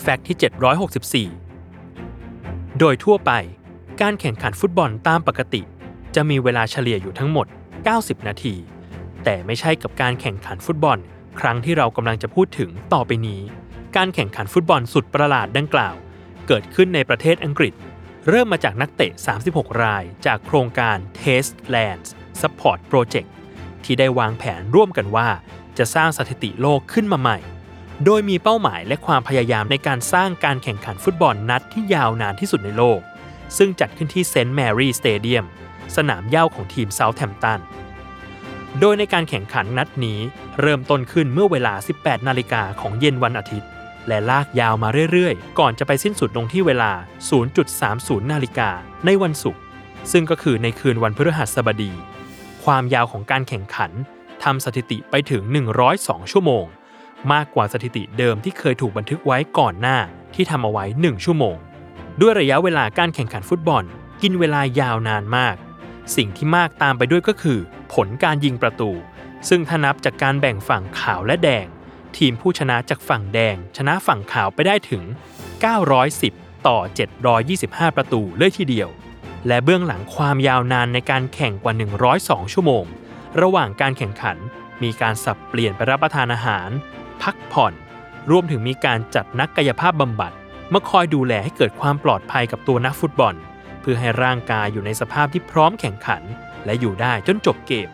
แฟกต์ที่ 764 โดยทั่วไป การแข่งขันฟุตบอลตามปกติ จะมีเวลาเฉลี่ยอยู่ทั้งหมด 90 นาที แต่ไม่ใช่กับการแข่งขันฟุตบอล ครั้งที่เรากำลังจะพูดถึงต่อไปนี้ การแข่งขันฟุตบอลสุดประหลาดดังกล่าว เกิดขึ้นในประเทศอังกฤษ เริ่มมาจากนักเตะ 36 ราย จากโครงการ Taste Lands Support Project ที่ได้วางแผนร่วมกันว่า จะสร้างสถิติโลกขึ้นมาใหม่ โดยมีเป้าหมายและความพยายามในการสร้างการแข่งขันฟุตบอลนัดที่ยาวนานที่สุดในโลก ซึ่งจัดขึ้นที่เซนต์แมรี่สเตเดียมสนามเหย้าของทีมเซาท์แฮมป์ตัน โดยในการแข่งขันนัดนี้เริ่มต้นขึ้นเมื่อเวลา 18 นาฬิกาของเย็นวันอาทิตย์ และลากยาวมาเรื่อยๆ ก่อนจะไปสิ้นสุดลงที่เวลา 0.30 นาฬิกาในวันศุกร์ ซึ่งก็คือในคืนวันพฤหัสบดี ความยาวของการแข่งขันทำสถิติไปถึง 102 ชั่วโมง มากกว่าสถิติเดิมที่เคยถูกบันทึกไว้ก่อนหน้าที่ทำเอาไว้ 1 ชั่วโมง ด้วยระยะเวลาการแข่งขันฟุตบอล กินเวลายาวนานมาก สิ่งที่มากตามไปด้วยก็คือ ผลการยิงประตู ซึ่งถ้านับจากการแบ่งฝั่งขาวและแดง ทีมผู้ชนะจากฝั่งแดง ชนะฝั่งขาวไปได้ถึง 910 ต่อ 725 ประตูเลยทีเดียว และเบื้องหลังความยาวนานในการแข่งกว่า 102 ชั่วโมง ระหว่างการแข่งขันมีการสับเปลี่ยนไปรับประทานอาหาร พักผ่อน รวมถึงมีการจัดนักกายภาพบำบัดมาคอยดูแลให้เกิดความปลอดภัยกับตัวนักฟุตบอล เพื่อให้ร่างกายอยู่ในสภาพที่พร้อมแข่งขัน และอยู่ได้จนจบเกม